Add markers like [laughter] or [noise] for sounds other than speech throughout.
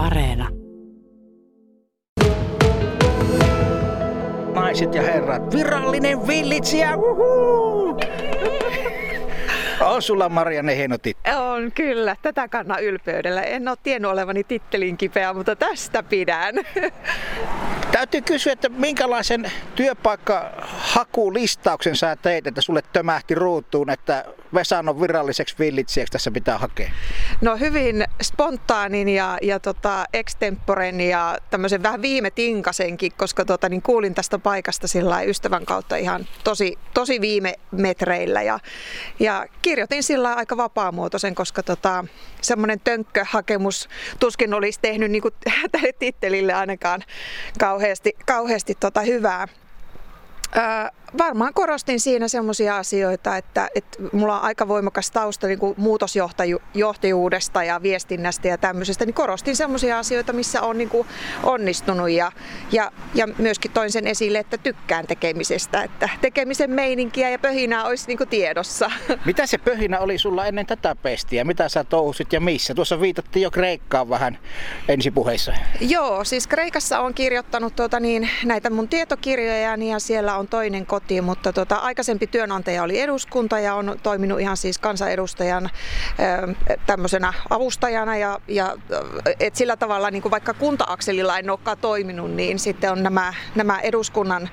Areena. Naiset ja herrat, virallinen villitsijä! Uhu! [laughs] On sulla Marianne hieno titteli. On kyllä, tätä kanna ylpeydellä. En ole tiennyt olevani tittelin kipeä, mutta tästä pidän. [laughs] Täytyy kysyä, että minkälaisen työpaikkahakulistauksen sä teit, että sulle tömähti ruutuun, että Vesanon viralliseksi villitsijaksi tässä pitää hakea? No hyvin spontaanin ja, ja tota, extemporen ja tämmöisen vähän viime tinkasenkin, koska tota, niin kuulin tästä paikasta sillä ystävän kautta ihan tosi, tosi viime metreillä. Ja, ja kirjoitin sillä aika vapaamuotoisen, koska tota, semmoinen tönkköhakemus tuskin olisi tehnyt niin kuin, [laughs] tälle tittelille ainakaan kauheasti, kauheasti tota hyvää. Uh, varmaan korostin siinä semmoisia asioita, että, että mulla on aika voimakas tausta niin kuin muutosjohtajuudesta ja viestinnästä ja tämmöisestä, niin korostin semmoisia asioita, missä on niin kuin onnistunut ja, ja, ja myöskin toin sen esille, että tykkään tekemisestä, että tekemisen meininkiä ja pöhinää olisi niin kuin tiedossa. [laughs] Mitä se pöhinä oli sulla ennen tätä pestiä? Mitä sä touhusit ja missä? Tuossa viitattiin jo Kreikkaan vähän ensipuheissa. Joo, siis Kreikassa on kirjoittanut tuota niin, näitä mun tietokirjoja ja siellä on toinen koti kotiin, mutta tota, aikaisempi työnantaja oli eduskunta ja on toiminut ihan siis kansanedustajan tämmöisenä avustajana ja, ja et sillä tavalla niin kuin vaikka kuntaakselilla en olekaan toiminut, niin sitten on nämä, nämä eduskunnan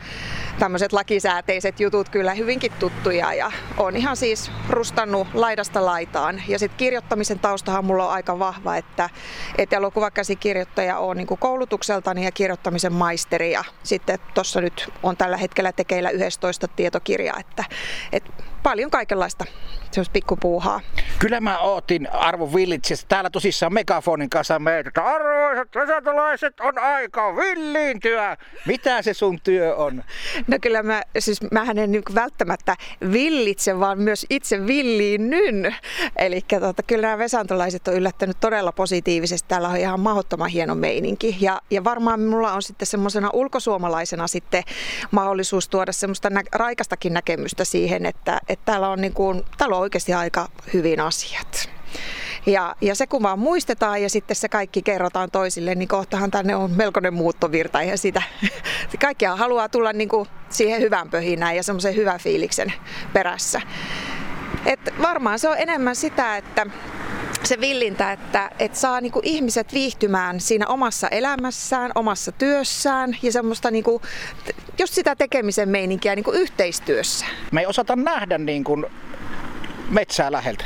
tämmöiset lakisääteiset jutut kyllä hyvinkin tuttuja ja on ihan siis rustannut laidasta laitaan. Ja sitten kirjoittamisen taustahan mulla on aika vahva, että, että elokuvakäsikirjoittaja on niin koulutukseltani ja kirjoittamisen maisteri ja sitten tuossa nyt on tällä hetkellä tekeillä 11 tietokirjaa, että, että paljon kaikenlaista semmoista pikkupuuhaa. Kyllä mä ootin Arvo Villitsistä täällä tosissaan megafonin kanssa meitä, että arvoisat on aika villiintyä. Mitä se sun työ on? No kyllä mä, siis mähän en niin välttämättä villitse, vaan myös itse villiinnyn. Eli tota, kyllä nämä vesantolaiset on yllättänyt todella positiivisesti. Täällä on ihan mahdottoman hieno meininki. Ja, ja varmaan mulla on sitten semmoisena ulkosuomalaisena sitten mahdollisuus tuoda semmoista nä- raikastakin näkemystä siihen, että, että täällä on, niin kuin, täällä on oikeasti aika hyvin asiat. Ja, ja se kun vaan muistetaan ja sitten se kaikki kerrotaan toisille, niin kohtahan tänne on melkoinen muuttovirta ja sitä [laughs] kaikkia haluaa tulla niin kuin siihen hyvän pöhinään ja semmoisen hyvän fiiliksen perässä. Et varmaan se on enemmän sitä, että se villintä, että, että saa niinku ihmiset viihtymään siinä omassa elämässään, omassa työssään ja semmoista niinku, just sitä tekemisen meininkiä niinku yhteistyössä. Me ei osata nähdä niin kuin metsää läheltä.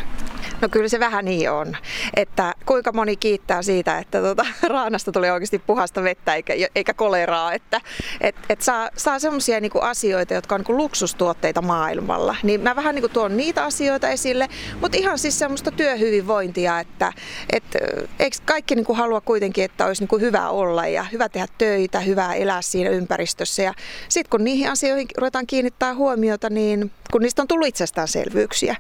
No kyllä se vähän niin on. Että kuinka moni kiittää siitä, että tuota, [laughs] raanasta tulee oikeasti puhasta vettä eikä, eikä koleraa. Että et, et saa, saa semmoisia niinku asioita, jotka on niinku luksustuotteita maailmalla. Niin mä vähän niinku tuon niitä asioita esille, mutta ihan siis semmoista työhyvinvointia, että et, eikö kaikki niinku halua kuitenkin, että olisi niinku hyvä olla ja hyvä tehdä töitä, hyvä elää siinä ympäristössä. Ja sitten kun niihin asioihin ruvetaan kiinnittää huomiota, niin kun niistä on tullut itsestäänselvyyksiä,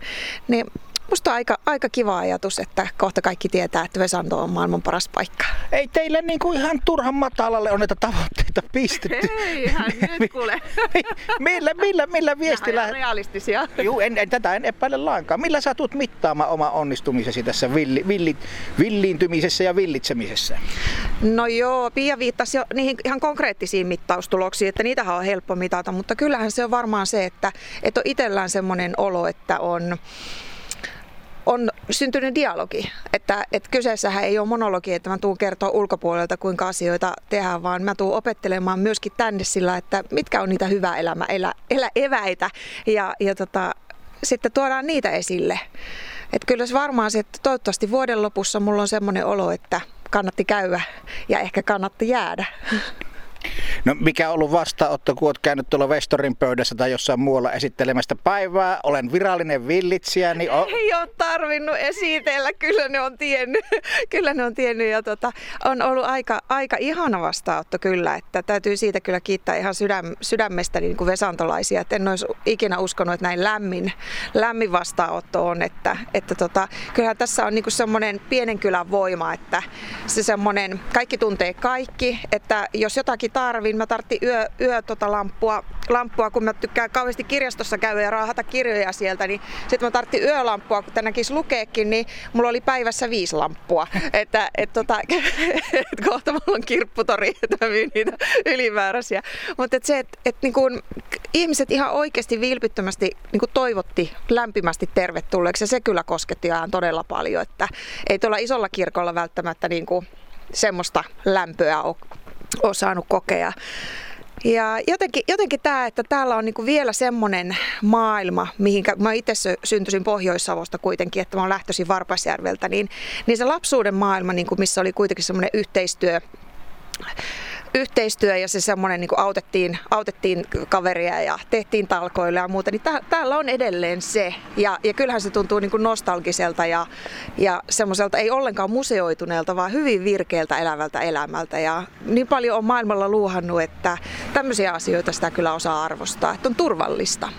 niin Musta on aika, aika kiva ajatus, että kohta kaikki tietää, että Vesanto on maailman paras paikka. Ei teille niin kuin ihan turhan matalalle on näitä tavoitteita pistetty. Ei ihan [laughs] nyt kuule. millä, millä, millä viestillä? Nämä realistisia. Juu, en, en, tätä en epäile lainkaan. Millä sä tulet mittaamaan oma onnistumisesi tässä villi, villi, villiintymisessä ja villitsemisessä? No joo, Pia viittasi jo niihin ihan konkreettisiin mittaustuloksiin, että niitähän on helppo mitata, mutta kyllähän se on varmaan se, että, että on itsellään semmoinen olo, että on on syntynyt dialogi. Että, että kyseessähän ei ole monologi, että mä tuun kertoa ulkopuolelta, kuinka asioita tehdään, vaan mä tuun opettelemaan myöskin tänne sillä, että mitkä on niitä hyvää elämä, elä, elä eväitä. Ja, ja tota, sitten tuodaan niitä esille. Että kyllä se varmaan se, että toivottavasti vuoden lopussa mulla on semmoinen olo, että kannatti käydä ja ehkä kannatti jäädä. [laughs] No mikä on ollut vastaanotto, kun olet käynyt tuolla Vestorin pöydässä tai jossain muualla esittelemästä päivää? Olen virallinen villitsijä. Niin on... Ei ole tarvinnut esitellä, kyllä ne on tiennyt. [laughs] kyllä ne on tiennyt ja tota, on ollut aika, aika ihana vastaanotto kyllä. Että täytyy siitä kyllä kiittää ihan sydäm, sydämestä niin kuin vesantolaisia. Että en olisi ikinä uskonut, että näin lämmin, lämmin vastaanotto on. Että, että tota, kyllähän tässä on niin kuin semmoinen pienen kylän voima, että se semmoinen, kaikki tuntee kaikki, että jos jotakin tarvii, olin, mä tarttin yö, yö tota lamppua, lamppua, kun mä tykkään kauheasti kirjastossa käydä ja raahata kirjoja sieltä, niin sitten mä tarttin yölamppua, kun tänäkin lukeekin, niin mulla oli päivässä viisi lamppua. [laughs] että et, tota, [laughs] et kohta mulla on kirpputori, [laughs] että mä myyn niitä ylimääräisiä. Mutta et se, että et, niin ihmiset ihan oikeasti vilpittömästi niin toivotti lämpimästi tervetulleeksi ja se kyllä kosketti ihan todella paljon, että ei tuolla isolla kirkolla välttämättä niin kuin semmoista lämpöä ole, ole saanut kokea. Ja jotenkin, jotenkin tämä, että täällä on niinku vielä semmoinen maailma, mihin mä itse syntyisin Pohjois-Savosta kuitenkin, että mä lähtöisin Varpasjärveltä, niin, niin se lapsuuden maailma, niinku, missä oli kuitenkin semmoinen yhteistyö, yhteistyö ja se semmoinen niin autettiin, autettiin kaveria ja tehtiin talkoille ja muuta, niin tää, täällä on edelleen se. Ja, ja kyllähän se tuntuu niin kuin nostalgiselta ja, ja semmoiselta ei ollenkaan museoituneelta, vaan hyvin virkeältä elävältä elämältä. Ja niin paljon on maailmalla luuhannut, että tämmöisiä asioita sitä kyllä osaa arvostaa, että on turvallista.